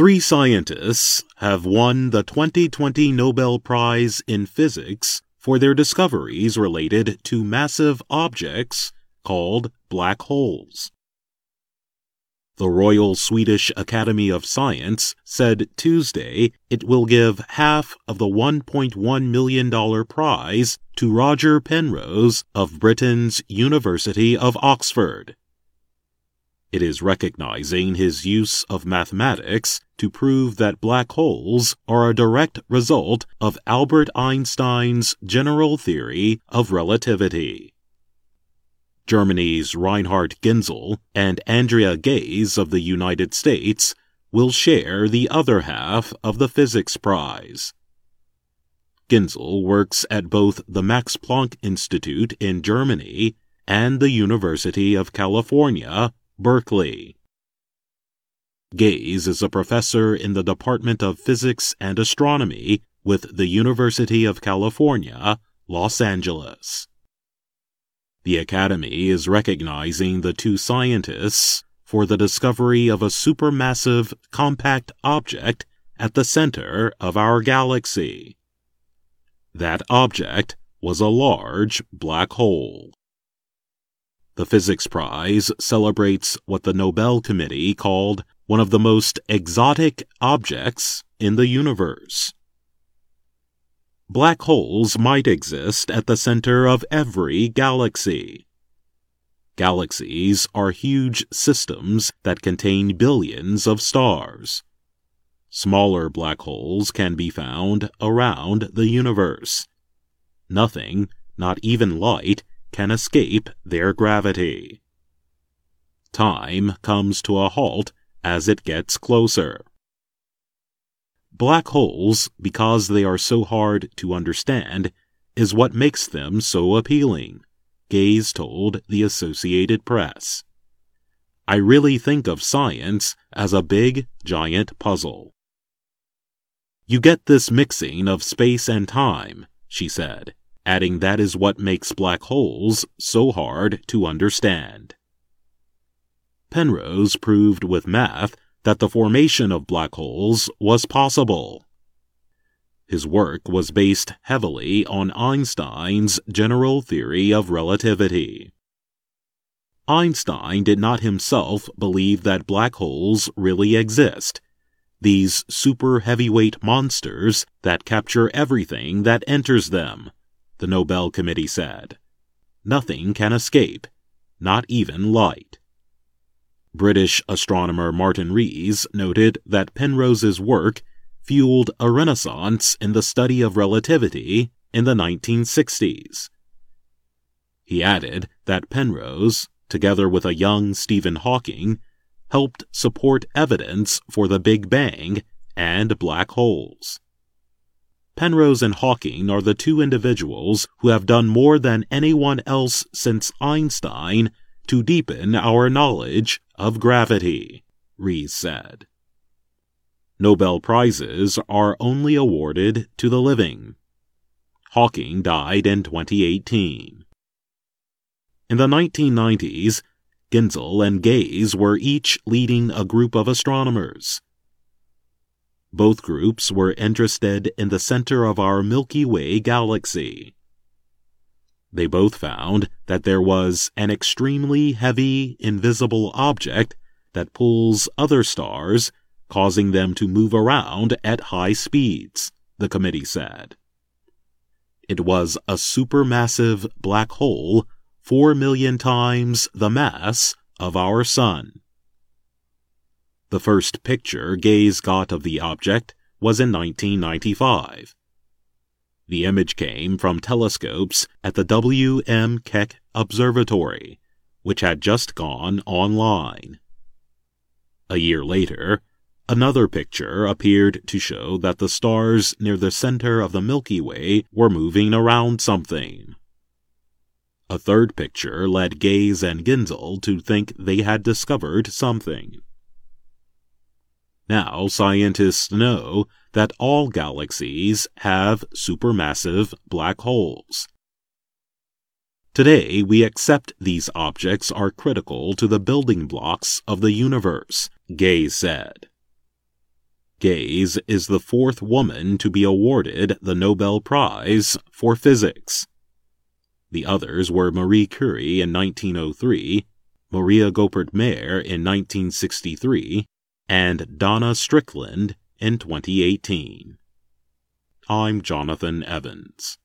Three scientists have won the 2020 Nobel Prize in Physics for their discoveries related to massive objects called black holes. The Royal Swedish Academy of Science said Tuesday it will give half of the $1.1 million prize to Roger Penrose of Britain's University of Oxford. It is recognizing his use of mathematics to prove that black holes are a direct result of Albert Einstein's general theory of relativity. Germany's Reinhard Genzel and Andrea Ghez of the United States will share the other half of the physics prize. Genzel works at both the Max Planck Institute in Germany and the University of California Berkeley. Ghez is a professor in the Department of Physics and Astronomy with the University of California, Los Angeles. The Academy is recognizing the two scientists for the discovery of a supermassive compact object at the center of our galaxy. That object was a large black hole. The Physics Prize celebrates what the Nobel Committee called one of the most exotic objects in the universe. Black holes might exist at the center of every galaxy. Galaxies are huge systems that contain billions of stars. Smaller black holes can be found around the universe. Nothing, not even light, can escape their gravity. Time comes to a halt as it gets closer. Black holes, because they are so hard to understand, is what makes them so appealing, Ghez told the Associated Press. I really think of science as a big, giant puzzle. You get this mixing of space and time, she said adding that is what makes black holes so hard to understand. Penrose proved with math that the formation of black holes was possible. His work was based heavily on Einstein's general theory of relativity. Einstein did not himself believe that black holes really exist, these super heavyweight monsters that capture everything that enters them the Nobel Committee said. Nothing can escape, not even light. British astronomer Martin Rees noted that Penrose's work fueled a renaissance in the study of relativity in the 1960s. He added that Penrose, together with a young Stephen Hawking, helped support evidence for the Big Bang and black holes. Penrose and Hawking are the two individuals who have done more than anyone else since Einstein to deepen our knowledge of gravity, Rees said. Nobel Prizes are only awarded to the living. Hawking died in 2018. In the 1990s, Genzel and Ghez were each leading a group of astronomers. Both groups were interested in the center of our Milky Way galaxy. They both found that there was an extremely heavy, invisible object that pulls other stars, causing them to move around at high speeds, the committee said. It was a supermassive black hole four million times the mass of our Sun. The first picture Ghez got of the object was in 1995. The image came from telescopes at the W. M. Keck Observatory, which had just gone online. A year later, another picture appeared to show that the stars near the center of the Milky Way were moving around something. A third picture led Ghez and Genzel to think they had discovered something. Now, scientists know that all galaxies have supermassive black holes. Today, we accept these objects are critical to the building blocks of the universe, Ghez said. Ghez is the fourth woman to be awarded the Nobel Prize for Physics. The others were Marie Curie in 1903, Maria Goeppert Mayer in 1963, and Donna Strickland in 2018. I'm Jonathan Evans.